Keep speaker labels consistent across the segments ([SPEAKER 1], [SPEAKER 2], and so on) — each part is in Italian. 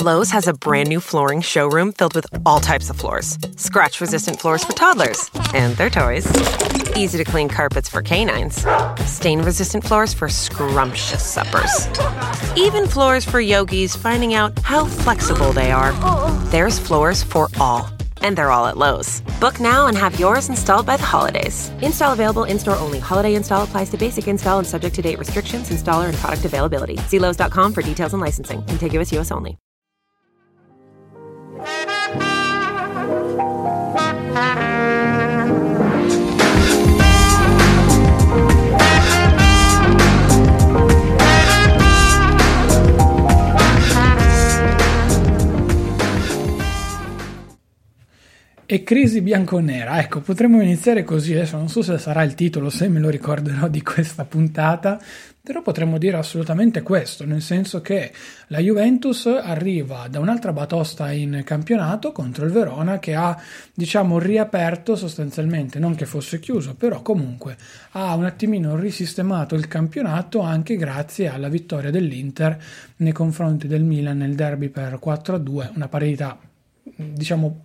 [SPEAKER 1] Lowe's has a brand new flooring showroom filled with all types of floors scratch resistant floors for toddlers and their toys, easy to clean carpets for canines, stain resistant floors for scrumptious suppers, even floors for yogis finding out how flexible they are. There's floors for all. And they're all at Lowe's. Book now and have yours installed by the holidays. Install available in store only. Holiday install applies to basic install and subject to date restrictions, installer, and product availability. See Lowe's.com for details and licensing. Contiguous US only. Thank you.
[SPEAKER 2] E crisi bianconera, ecco, potremmo iniziare così, adesso non so se sarà il titolo, se me lo ricorderò di questa puntata, però potremmo dire assolutamente questo, nel senso che la Juventus arriva da un'altra batosta in campionato contro il Verona che ha, diciamo, riaperto sostanzialmente, non che fosse chiuso, però comunque ha un attimino risistemato il campionato anche grazie alla vittoria dell'Inter nei confronti del Milan nel derby per 4-2, una partita diciamo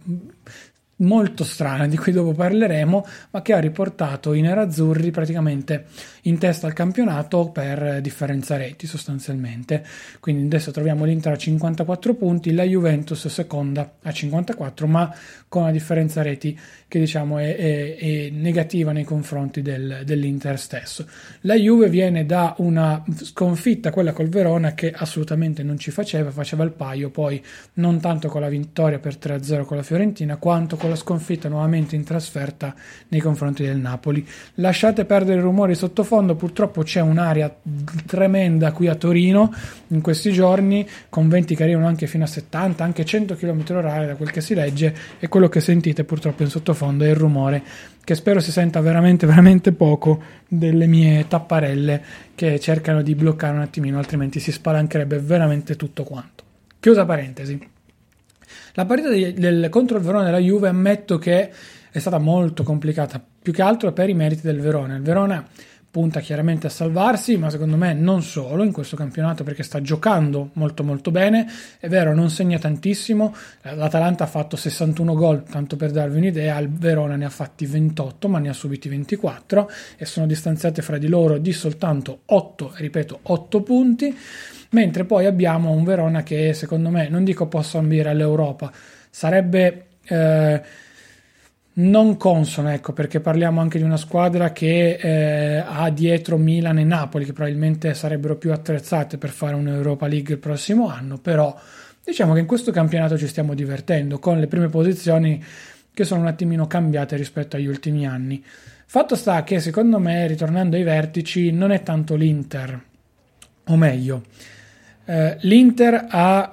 [SPEAKER 2] molto strana di cui dopo parleremo, ma che ha riportato i nerazzurri praticamente in testa al campionato per differenza reti sostanzialmente. Quindi adesso troviamo l'Inter a 54 punti, la Juventus seconda a 54, ma con una differenza reti che diciamo è, è, è negativa nei confronti del, dell'Inter stesso. La Juve viene da una sconfitta, quella col Verona, che assolutamente non ci faceva, faceva il paio, poi non tanto con la vittoria per 3-0 con la Fiorentina, quanto con la sconfitta nuovamente in trasferta nei confronti del Napoli. Lasciate perdere i rumori sottofondo, purtroppo c'è un'aria tremenda qui a Torino in questi giorni, con venti che arrivano anche fino a 70, anche 100 km/h da quel che si legge, e quello che sentite purtroppo in sottofondo è il rumore che spero si senta veramente veramente poco delle mie tapparelle che cercano di bloccare un attimino altrimenti si spalancherebbe veramente tutto quanto. Chiusa parentesi. La partita di, del, contro il Verona della Juve ammetto che è stata molto complicata più che altro per i meriti del Verona. Il Verona punta chiaramente a salvarsi, ma secondo me non solo in questo campionato perché sta giocando molto molto bene. È vero, non segna tantissimo. L'Atalanta ha fatto 61 gol, tanto per darvi un'idea, il Verona ne ha fatti 28, ma ne ha subiti 24 e sono distanziate fra di loro di soltanto 8, ripeto, 8 punti. Mentre poi abbiamo un Verona che secondo me, non dico possa ambire all'Europa, sarebbe eh, non consono, ecco, perché parliamo anche di una squadra che eh, ha dietro Milan e Napoli, che probabilmente sarebbero più attrezzate per fare un'Europa League il prossimo anno, però diciamo che in questo campionato ci stiamo divertendo con le prime posizioni che sono un attimino cambiate rispetto agli ultimi anni. Fatto sta che secondo me, ritornando ai vertici, non è tanto l'Inter, o meglio, Uh, L'Inter ha,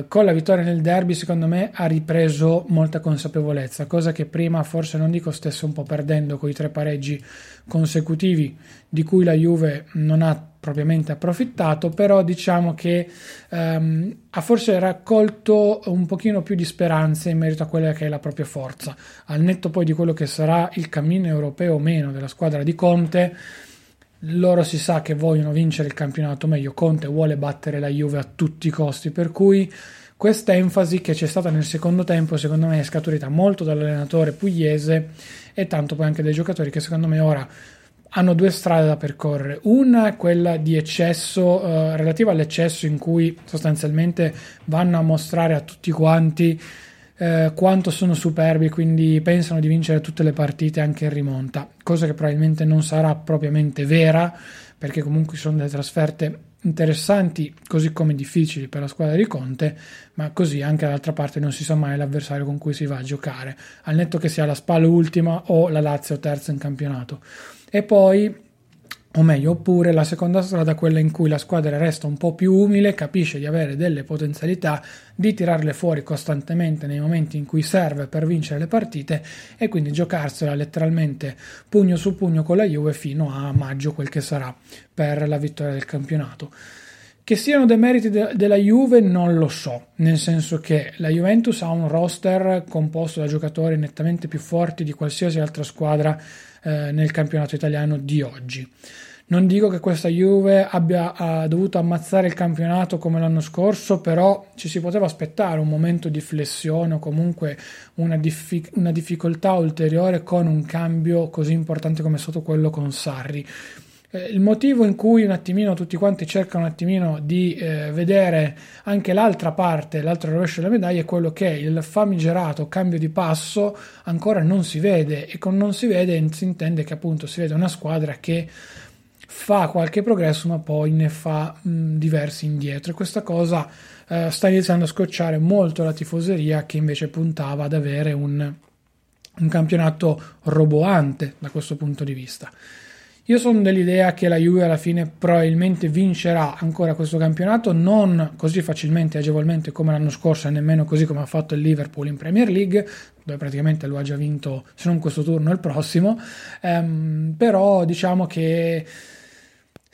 [SPEAKER 2] uh, con la vittoria nel derby, secondo me, ha ripreso molta consapevolezza, cosa che prima forse non dico stesse un po' perdendo con i tre pareggi consecutivi di cui la Juve non ha propriamente approfittato, però diciamo che um, ha forse raccolto un pochino più di speranze in merito a quella che è la propria forza. Al netto poi di quello che sarà il cammino europeo o meno della squadra di Conte, loro si sa che vogliono vincere il campionato, meglio Conte vuole battere la Juve a tutti i costi, per cui questa enfasi che c'è stata nel secondo tempo secondo me è scaturita molto dall'allenatore pugliese e tanto poi anche dai giocatori che secondo me ora hanno due strade da percorrere. Una è quella di eccesso, eh, relativa all'eccesso in cui sostanzialmente vanno a mostrare a tutti quanti eh, quanto sono superbi, quindi pensano di vincere tutte le partite anche in rimonta, cosa che probabilmente non sarà propriamente vera, perché comunque sono delle trasferte interessanti, così come difficili per la squadra di Conte, ma così anche dall'altra parte non si sa mai l'avversario con cui si va a giocare, al netto che sia la Spalla ultima o la Lazio terza in campionato. E poi o meglio, oppure la seconda strada, quella in cui la squadra resta un po' più umile, capisce di avere delle potenzialità, di tirarle fuori costantemente nei momenti in cui serve per vincere le partite e quindi giocarsela letteralmente pugno su pugno con la Juve fino a maggio, quel che sarà per la vittoria del campionato. Che siano dei meriti de- della Juve non lo so, nel senso che la Juventus ha un roster composto da giocatori nettamente più forti di qualsiasi altra squadra eh, nel campionato italiano di oggi. Non dico che questa Juve abbia dovuto ammazzare il campionato come l'anno scorso, però ci si poteva aspettare un momento di flessione o comunque una, diffi- una difficoltà ulteriore con un cambio così importante come è stato quello con Sarri. Eh, il motivo in cui un attimino tutti quanti cercano un attimino di eh, vedere anche l'altra parte, l'altro rovescio della medaglia, è quello che il famigerato cambio di passo ancora non si vede e con non si vede si intende che appunto si vede una squadra che fa qualche progresso ma poi ne fa mh, diversi indietro e questa cosa eh, sta iniziando a scocciare molto la tifoseria che invece puntava ad avere un, un campionato roboante da questo punto di vista. Io sono dell'idea che la Juve alla fine probabilmente vincerà ancora questo campionato, non così facilmente e agevolmente come l'anno scorso e nemmeno così come ha fatto il Liverpool in Premier League, dove praticamente lo ha già vinto se non questo turno il prossimo, ehm, però diciamo che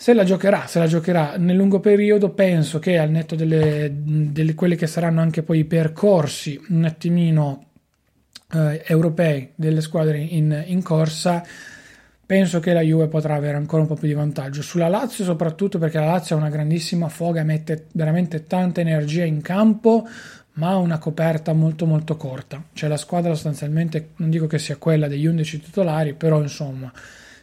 [SPEAKER 2] se la giocherà, se la giocherà. Nel lungo periodo, penso che al netto delle quelli che saranno anche poi i percorsi un attimino eh, europei delle squadre in, in, corsa, penso che la Juve potrà avere ancora un po' più di vantaggio. Sulla Lazio soprattutto perché la Lazio ha una grandissima foga, mette veramente tanta energia in campo, ma ha una coperta molto molto corta. Cioè la squadra sostanzialmente, non dico che sia quella degli 11 titolari, però insomma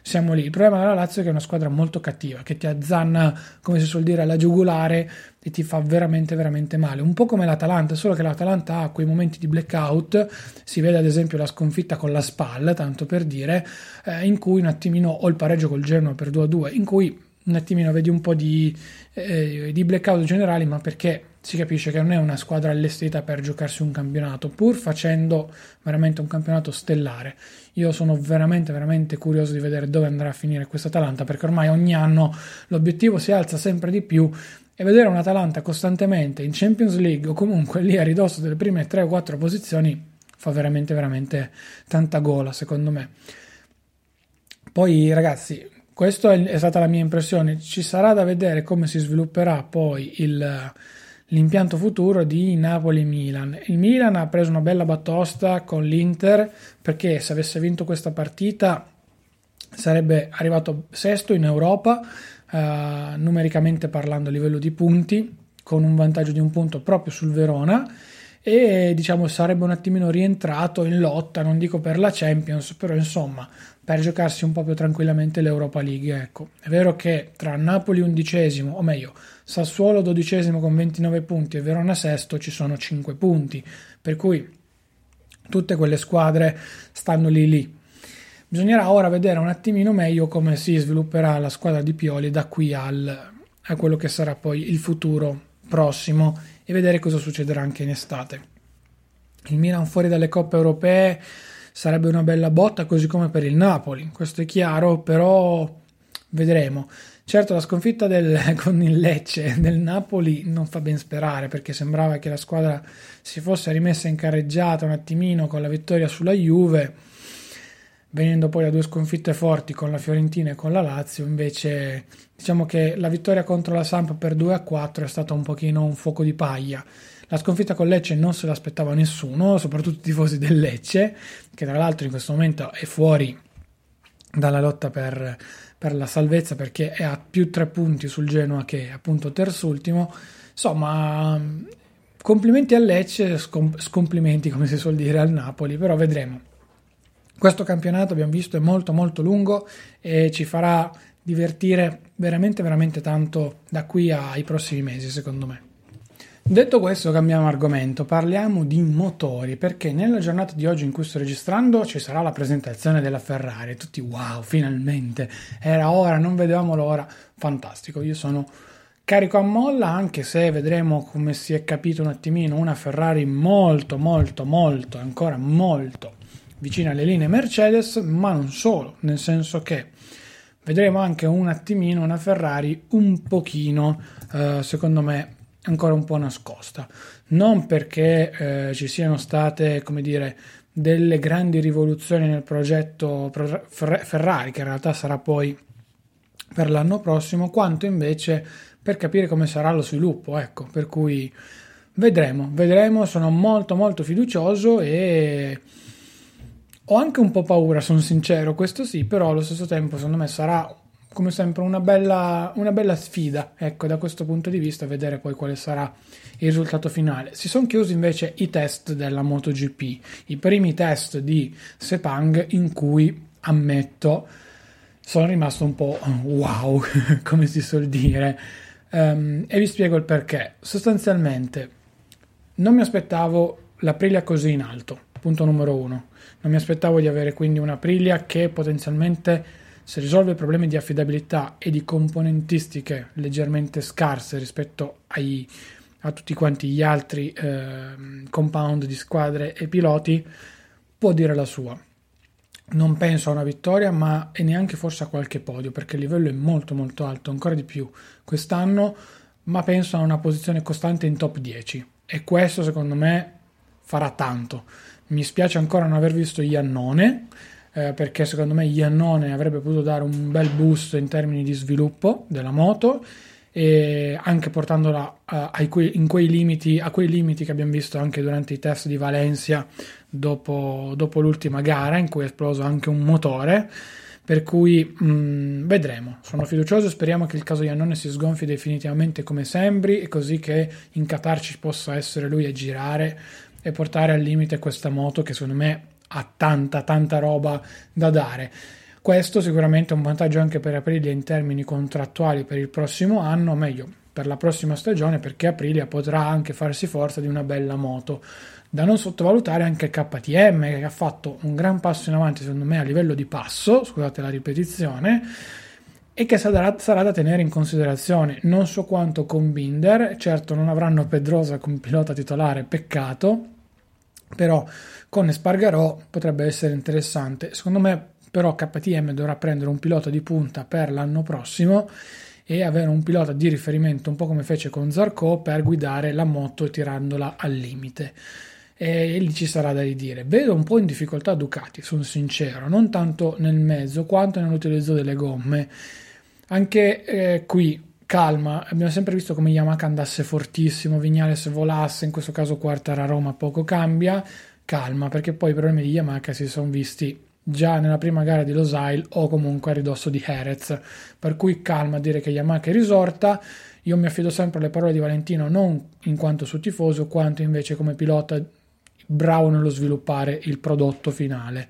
[SPEAKER 2] siamo lì. Il problema della Lazio è che è una squadra molto cattiva, che ti azzanna, come si suol dire, alla giugulare e ti fa veramente, veramente male. Un po' come l'Atalanta, solo che l'Atalanta ha quei momenti di blackout, si vede ad esempio la sconfitta con la spalla, tanto per dire, eh, in cui un attimino, o il pareggio col Genoa per 2-2, in cui un attimino vedi un po' di, eh, di blackout generali, ma perché si capisce che non è una squadra allestita per giocarsi un campionato, pur facendo veramente un campionato stellare. Io sono veramente, veramente curioso di vedere dove andrà a finire questa Atalanta, perché ormai ogni anno l'obiettivo si alza sempre di più e vedere un'Atalanta costantemente in Champions League o comunque lì a ridosso delle prime 3 o 4 posizioni fa veramente, veramente tanta gola, secondo me. Poi, ragazzi, questa è stata la mia impressione. Ci sarà da vedere come si svilupperà poi il l'impianto futuro di Napoli-Milan. Il Milan ha preso una bella batosta con l'Inter perché se avesse vinto questa partita sarebbe arrivato sesto in Europa, eh, numericamente parlando a livello di punti, con un vantaggio di un punto proprio sul Verona e diciamo sarebbe un attimino rientrato in lotta, non dico per la Champions, però insomma per giocarsi un po' più tranquillamente l'Europa League. Ecco, è vero che tra Napoli undicesimo, o meglio, Sassuolo dodicesimo con 29 punti e Verona sesto ci sono 5 punti, per cui tutte quelle squadre stanno lì lì. Bisognerà ora vedere un attimino meglio come si svilupperà la squadra di Pioli da qui al, a quello che sarà poi il futuro prossimo e vedere cosa succederà anche in estate. Il Milan fuori dalle coppe europee sarebbe una bella botta, così come per il Napoli, questo è chiaro, però vedremo. Certo, la sconfitta del, con il Lecce del Napoli non fa ben sperare perché sembrava che la squadra si fosse rimessa in carreggiata un attimino con la vittoria sulla Juve, venendo poi a due sconfitte forti con la Fiorentina e con la Lazio. Invece, diciamo che la vittoria contro la Samp per 2 a 4 è stata un pochino un fuoco di paglia. La sconfitta con Lecce non se l'aspettava nessuno, soprattutto i tifosi del Lecce, che tra l'altro in questo momento è fuori dalla lotta per, per la salvezza perché è a più tre punti sul Genoa che è appunto terzultimo. Insomma, complimenti al Lecce, scom- scomplimenti come si suol dire al Napoli, però vedremo. Questo campionato abbiamo visto è molto molto lungo e ci farà divertire veramente veramente tanto da qui ai prossimi mesi secondo me. Detto questo, cambiamo argomento, parliamo di motori, perché nella giornata di oggi in cui sto registrando ci sarà la presentazione della Ferrari, tutti wow, finalmente, era ora, non vedevamo l'ora, fantastico, io sono carico a molla, anche se vedremo come si è capito un attimino, una Ferrari molto, molto, molto, ancora molto vicina alle linee Mercedes, ma non solo, nel senso che vedremo anche un attimino una Ferrari un pochino, eh, secondo me, ancora un po' nascosta. Non perché eh, ci siano state, come dire, delle grandi rivoluzioni nel progetto Ferrari, che in realtà sarà poi per l'anno prossimo, quanto invece per capire come sarà lo sviluppo. Ecco, per cui vedremo, vedremo, sono molto molto fiducioso e ho anche un po' paura, sono sincero, questo sì, però allo stesso tempo secondo me sarà come sempre una bella, una bella sfida, ecco, da questo punto di vista, vedere poi quale sarà il risultato finale. Si sono chiusi invece i test della MotoGP, i primi test di Sepang in cui ammetto sono rimasto un po' wow, come si suol dire. Um, e vi spiego il perché. Sostanzialmente non mi aspettavo l'Aprilia così in alto, punto numero uno. Non mi aspettavo di avere quindi un'Aprilia che potenzialmente se risolve problemi di affidabilità e di componentistiche leggermente scarse rispetto ai, a tutti quanti gli altri eh, compound di squadre e piloti, può dire la sua. Non penso a una vittoria, ma e neanche forse a qualche podio, perché il livello è molto molto alto, ancora di più quest'anno, ma penso a una posizione costante in top 10 e questo secondo me farà tanto. Mi spiace ancora non aver visto Iannone, eh, perché secondo me Iannone avrebbe potuto dare un bel boost in termini di sviluppo della moto e anche portandola a, a, quei, quei limiti, a quei limiti che abbiamo visto anche durante i test di Valencia dopo, dopo l'ultima gara in cui è esploso anche un motore per cui mh, mm, vedremo sono fiducioso speriamo che il caso Iannone si sgonfi definitivamente come sembri e così che in Qatar ci possa essere lui a girare e portare al limite questa moto che secondo me ha tanta tanta roba da dare questo sicuramente è un vantaggio anche per Aprilia in termini contrattuali per il prossimo anno, meglio per la prossima stagione perché Aprilia potrà anche farsi forza di una bella moto. Da non sottovalutare anche KTM che ha fatto un gran passo in avanti secondo me a livello di passo, scusate la ripetizione, e che sarà, sarà, da tenere in considerazione. Non so quanto con Binder, certo non avranno Pedrosa come pilota titolare, peccato, però con Espargarò potrebbe essere interessante. Secondo me però KTM dovrà prendere un pilota di punta per l'anno prossimo e avere un pilota di riferimento un po' come fece con Zarco per guidare la moto tirandola al limite e lì ci sarà da ridire. Vedo un po' in difficoltà Ducati, sono sincero, non tanto nel mezzo quanto nell'utilizzo delle gomme. Anche eh, qui calma, abbiamo sempre visto come Yamaha andasse fortissimo, Vignales volasse, in questo caso Quartara Roma poco cambia, calma perché poi i problemi di Yamaha si sono visti già nella prima gara di Losail o comunque a ridosso di Jerez. Per cui calma a dire che Yamaha è risorta. Io mi affido sempre alle parole di Valentino non in quanto suo tifoso, quanto invece come pilota bravo nello sviluppare il prodotto finale.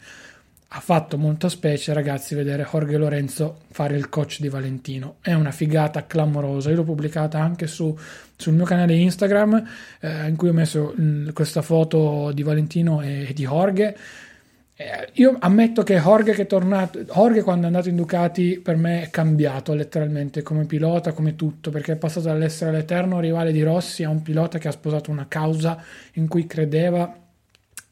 [SPEAKER 2] Ha fatto molta specie, ragazzi, vedere Jorge Lorenzo fare il coach di Valentino. È una figata clamorosa. Io l'ho pubblicata anche su, sul mio canale Instagram, eh, in cui ho messo mh, mm, questa foto di Valentino e, e di Jorge eh, io ammetto che Jorge, che è tornato, Jorge quando è andato in Ducati per me è cambiato letteralmente come pilota, come tutto, perché è passato dall'essere l'eterno rivale di Rossi a un pilota che ha sposato una causa in cui credeva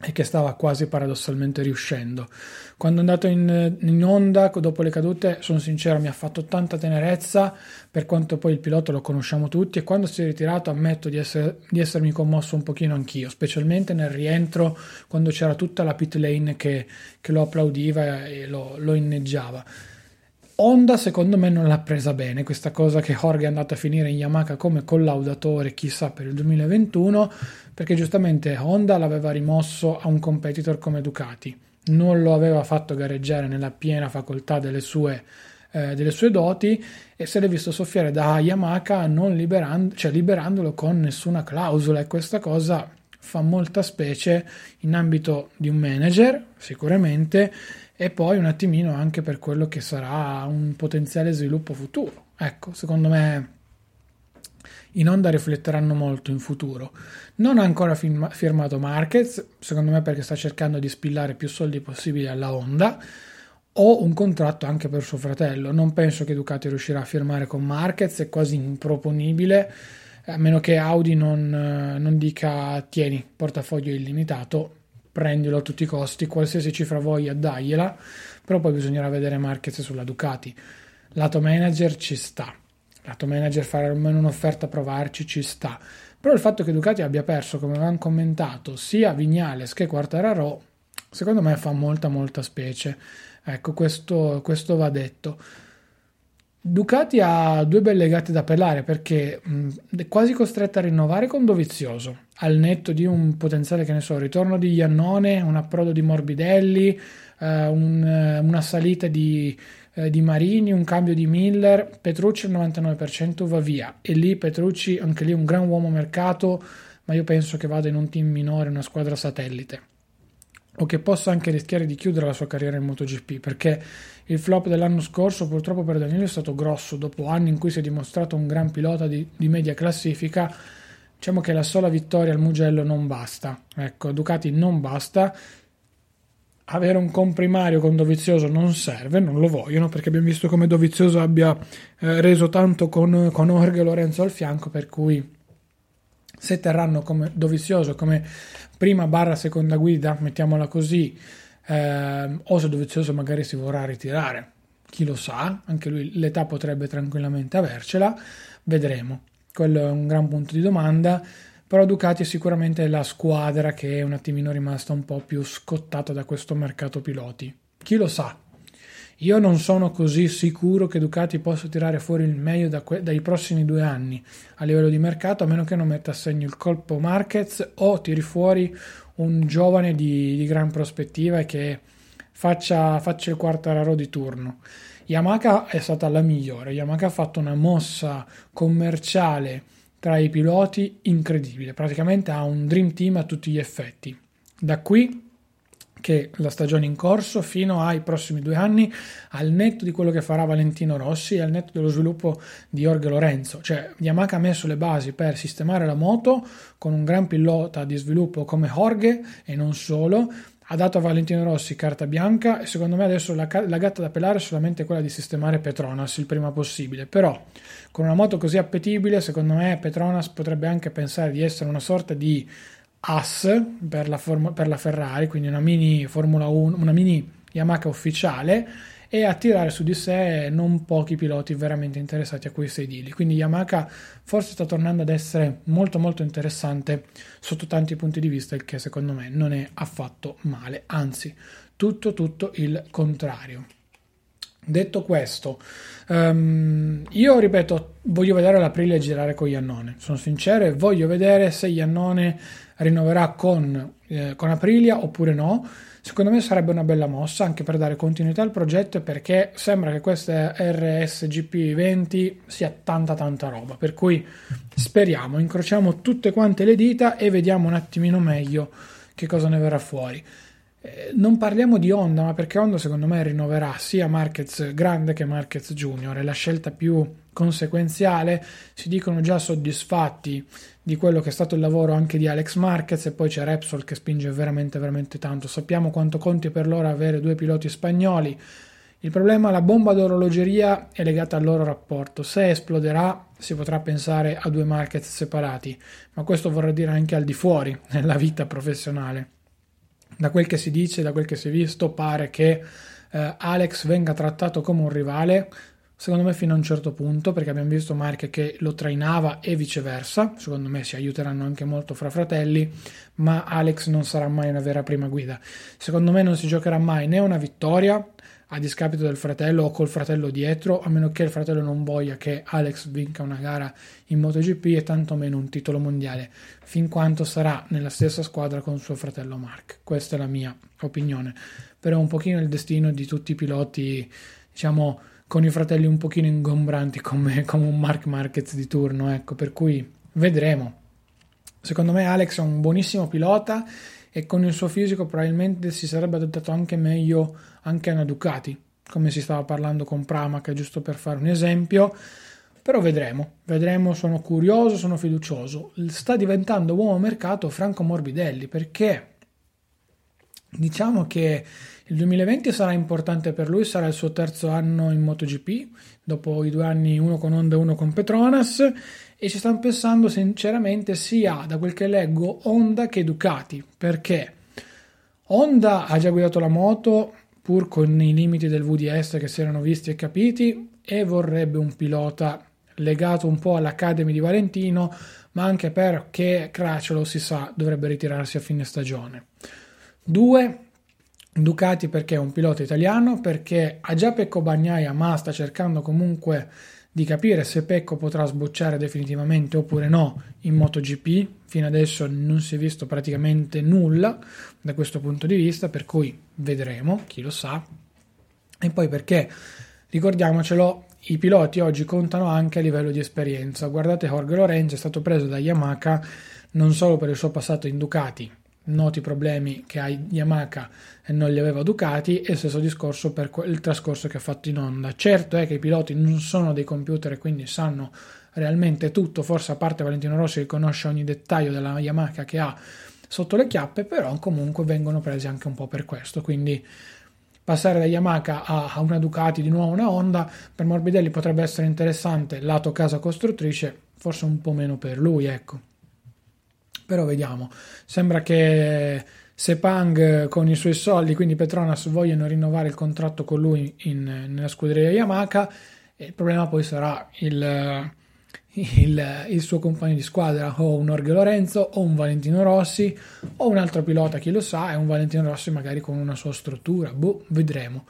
[SPEAKER 2] e che stava quasi paradossalmente riuscendo. Quando è andato in, in, onda dopo le cadute, sono sincero, mi ha fatto tanta tenerezza, per quanto poi il pilota lo conosciamo tutti, e quando si è ritirato ammetto di, essere, di essermi commosso un pochino anch'io, specialmente nel rientro, quando c'era tutta la pit lane che, che lo applaudiva e lo, lo inneggiava. Honda secondo me non l'ha presa bene. Questa cosa che Jorge è andato a finire in Yamaha come collaudatore chissà per il 2021 perché giustamente Honda l'aveva rimosso a un competitor come Ducati. Non lo aveva fatto gareggiare nella piena facoltà delle sue, eh, delle sue doti e se l'è visto soffiare da Yamaha non liberando, cioè liberandolo con nessuna clausola. E questa cosa fa molta specie in ambito di un manager sicuramente e poi un attimino anche per quello che sarà un potenziale sviluppo futuro. Ecco, secondo me in Honda rifletteranno molto in futuro. Non ha ancora firma- firmato Marquez, secondo me perché sta cercando di spillare più soldi possibili alla Honda, o un contratto anche per suo fratello. Non penso che Ducati riuscirà a firmare con Marquez, è quasi improponibile, a meno che Audi non, non dica tieni, portafoglio illimitato, prendilo a tutti i costi, qualsiasi cifra voglia dagliela, però poi bisognerà vedere Marquez sulla Ducati. Lato manager ci sta, lato manager fare almeno un'offerta, provarci ci sta, però il fatto che Ducati abbia perso, come avevamo commentato, sia Vignales che Quartararo, secondo me fa molta molta specie. Ecco, questo, questo va detto. Ducati ha due belle gatte da pelare perché mh, è quasi costretta a rinnovare con Dovizioso al netto di un potenziale che ne so, ritorno di Iannone, un approdo di Morbidelli, eh, un, una salita di, eh, di Marini, un cambio di Miller, Petrucci al 99% va via. E lì Petrucci anche lì un gran uomo mercato, ma io penso che vada in un team minore, una squadra satellite. O che possa anche rischiare di chiudere la sua carriera in MotoGP perché il flop dell'anno scorso purtroppo per Danilo è stato grosso. Dopo anni in cui si è dimostrato un gran pilota di, di media classifica diciamo che la sola vittoria al Mugello non basta ecco Ducati non basta avere un comprimario con Dovizioso non serve, non lo vogliono perché abbiamo visto come Dovizioso abbia eh, reso tanto con, con Orge e Lorenzo al fianco, per cui se terranno come Dovizioso come prima barra seconda guida, mettiamola così, eh, o se Dovizioso magari si vorrà ritirare, chi lo sa, anche lui l'età potrebbe tranquillamente avercela, vedremo. Quello è un gran punto di domanda però Ducati è sicuramente la squadra che è un attimino rimasta un po' più scottata da questo mercato piloti. Chi lo sa? Io non sono così sicuro che Ducati possa tirare fuori il meglio da que- dai prossimi due anni a livello di mercato, a meno che non metta a segno il colpo Marquez o tiri fuori un giovane di, di gran prospettiva e che faccia, faccia il quartararo di turno. Yamaha è stata la migliore. Yamaha ha fatto una mossa commerciale tra i piloti incredibile, praticamente ha un dream team a tutti gli effetti. Da qui che la stagione in corso fino ai prossimi due anni al netto di quello che farà Valentino Rossi e al netto dello sviluppo di Jorge Lorenzo cioè Yamaha ha messo le basi per sistemare la moto con un gran pilota di sviluppo come Jorge e non solo ha dato a Valentino Rossi carta bianca e secondo me adesso la, la, gatta da pelare è solamente quella di sistemare Petronas il prima possibile. Però con una moto così appetibile, secondo me Petronas potrebbe anche pensare di essere una sorta di AS per la, form- per la Ferrari, quindi una mini Formula 1, una mini Yamaha ufficiale e attirare su di sé non pochi piloti veramente interessati a quei sedili. Quindi Yamaha forse sta tornando ad essere molto molto interessante sotto tanti punti di vista, il che secondo me non è affatto male, anzi tutto tutto il contrario. Detto questo, um, io ripeto, voglio vedere l'Aprilia girare con Iannone. Sono sincero e voglio vedere se Iannone rinnoverà con, eh, con Aprilia oppure no Secondo me sarebbe una bella mossa anche per dare continuità al progetto perché sembra che questa RSGP 20 sia tanta tanta roba, per cui speriamo, incrociamo tutte quante le dita e vediamo un attimino meglio che cosa ne verrà fuori. Eh, non parliamo di Honda, ma perché Honda secondo me rinnoverà sia Marquez grande che Marquez junior, è la scelta più conseguenziale, si dicono già soddisfatti di quello che è stato il lavoro anche di Alex Marquez e poi c'è Repsol che spinge veramente veramente tanto. Sappiamo quanto conti per loro avere due piloti spagnoli. Il problema, la bomba d'orologeria è legata al loro rapporto. Se esploderà si potrà pensare a due Marquez separati, ma questo vorrà dire anche al di fuori nella vita professionale. Da quel che si dice, da quel che si è visto, pare che eh, Alex venga trattato come un rivale, Secondo me fino a un certo punto, perché abbiamo visto Marche che lo trainava e viceversa, secondo me si aiuteranno anche molto fra fratelli, ma Alex non sarà mai una vera prima guida. Secondo me non si giocherà mai né una vittoria a discapito del fratello o col fratello dietro, a meno che il fratello non voglia che Alex vinca una gara in MotoGP e tantomeno un titolo mondiale, fin quanto sarà nella stessa squadra con suo fratello Mark. Questa è la mia opinione. Però è un pochino il destino di tutti i piloti, diciamo con i fratelli un pochino ingombranti come, come un Mark Marquez di turno, ecco, per cui vedremo. Secondo me Alex è un buonissimo pilota e con il suo fisico probabilmente si sarebbe adattato anche meglio anche a una Ducati, come si stava parlando con Pramac, giusto per fare un esempio. Però vedremo, vedremo, sono curioso, sono fiducioso. Sta diventando uomo mercato Franco Morbidelli perché diciamo che il 2020 sarà importante per lui, sarà il suo terzo anno in MotoGP, dopo i due anni uno con Honda e uno con Petronas, e ci stanno pensando sinceramente sia da quel che leggo Honda che Ducati, perché Honda ha già guidato la moto pur con i limiti del VDS che si erano visti e capiti e vorrebbe un pilota legato un po' all'Academy di Valentino, ma anche perché Cracciolo si sa dovrebbe ritirarsi a fine stagione. Due, Ducati perché è un pilota italiano, perché ha già Pecco Bagnaia, ma sta cercando comunque di capire se Pecco potrà sbocciare definitivamente oppure no in MotoGP. Fino adesso non si è visto praticamente nulla da questo punto di vista, per cui vedremo, chi lo sa. E poi perché ricordiamocelo, i piloti oggi contano anche a livello di esperienza. Guardate, Jorge Lorenzo è stato preso da Yamaha non solo per il suo passato in Ducati, noti problemi che ha Yamaha e non li aveva Ducati, e stesso discorso per il trascorso che ha fatto in Honda. Certo è che i piloti non sono dei computer e quindi sanno realmente tutto, forse a parte Valentino Rossi che conosce ogni dettaglio della Yamaha che ha sotto le chiappe, però comunque vengono presi anche un po' per questo, quindi passare da Yamaha a, a una Ducati di nuovo una Honda per Morbidelli potrebbe essere interessante lato casa costruttrice forse un po' meno per lui ecco però vediamo. Sembra che Sepang con i suoi soldi quindi Petronas vogliono rinnovare il contratto con lui in, nella scuderia Yamaha. E il problema poi sarà il il, il, suo compagno di squadra o un Orge Lorenzo o un Valentino Rossi o un altro pilota, chi lo sa, e un Valentino Rossi magari con una sua struttura, boh, vedremo.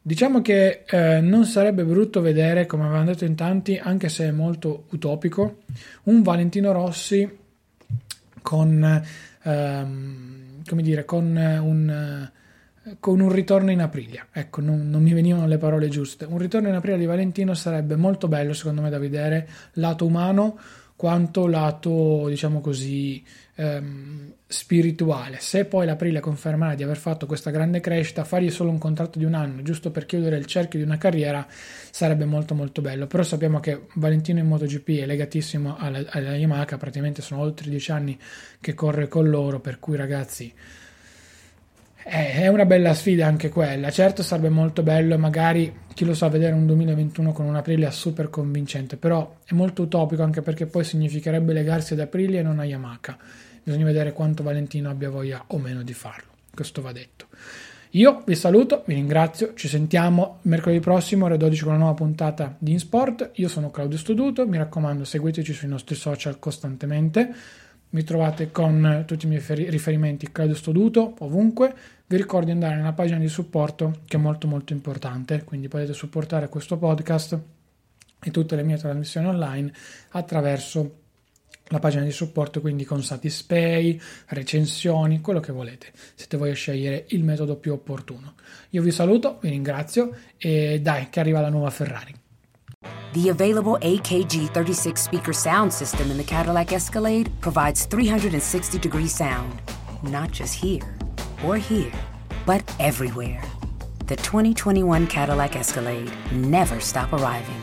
[SPEAKER 2] Diciamo che eh, non sarebbe brutto vedere, come avevano detto in tanti, anche se è molto utopico, un Valentino Rossi con, ehm, come dire, con un con un ritorno in Aprilia. Ecco, non, non, mi venivano le parole giuste. Un ritorno in Aprilia di Valentino sarebbe molto bello, secondo me, da vedere, lato umano quanto lato, diciamo così, ehm, spirituale. Se poi l'Aprilia confermerà di aver fatto questa grande crescita, fargli solo un contratto di un anno, giusto per chiudere il cerchio di una carriera, sarebbe molto molto bello. Però sappiamo che Valentino in MotoGP è legatissimo alla, alla Yamaha, praticamente sono oltre dieci anni che corre con loro, per cui ragazzi è una bella sfida anche quella. Certo sarebbe molto bello magari, chi lo sa, vedere un 2021 con un Aprilia super convincente, però è molto utopico anche perché poi significherebbe legarsi ad Aprilia e non a Yamaha. Bisogna vedere quanto Valentino abbia voglia o meno di farlo. Questo va detto. Io vi saluto, vi ringrazio, ci sentiamo mercoledì prossimo alle 12 con una nuova puntata di InSport. Io sono Claudio Studuto, mi raccomando seguiteci sui nostri social costantemente. Mi trovate con tutti i miei riferimenti Claudio Studuto ovunque vi ricordo di andare nella pagina di supporto che è molto molto importante, quindi potete supportare questo podcast e tutte le mie trasmissioni online attraverso la pagina di supporto, quindi con Satispay, recensioni, quello che volete. Siete voi a scegliere il metodo più opportuno. Io vi saluto, vi ringrazio e dai che arriva la nuova Ferrari.
[SPEAKER 3] The available AKG 36 speaker sound system in the Cadillac Escalade provides 360 degree sound, not just here. or here, but everywhere. The 2021 Cadillac Escalade never stop arriving.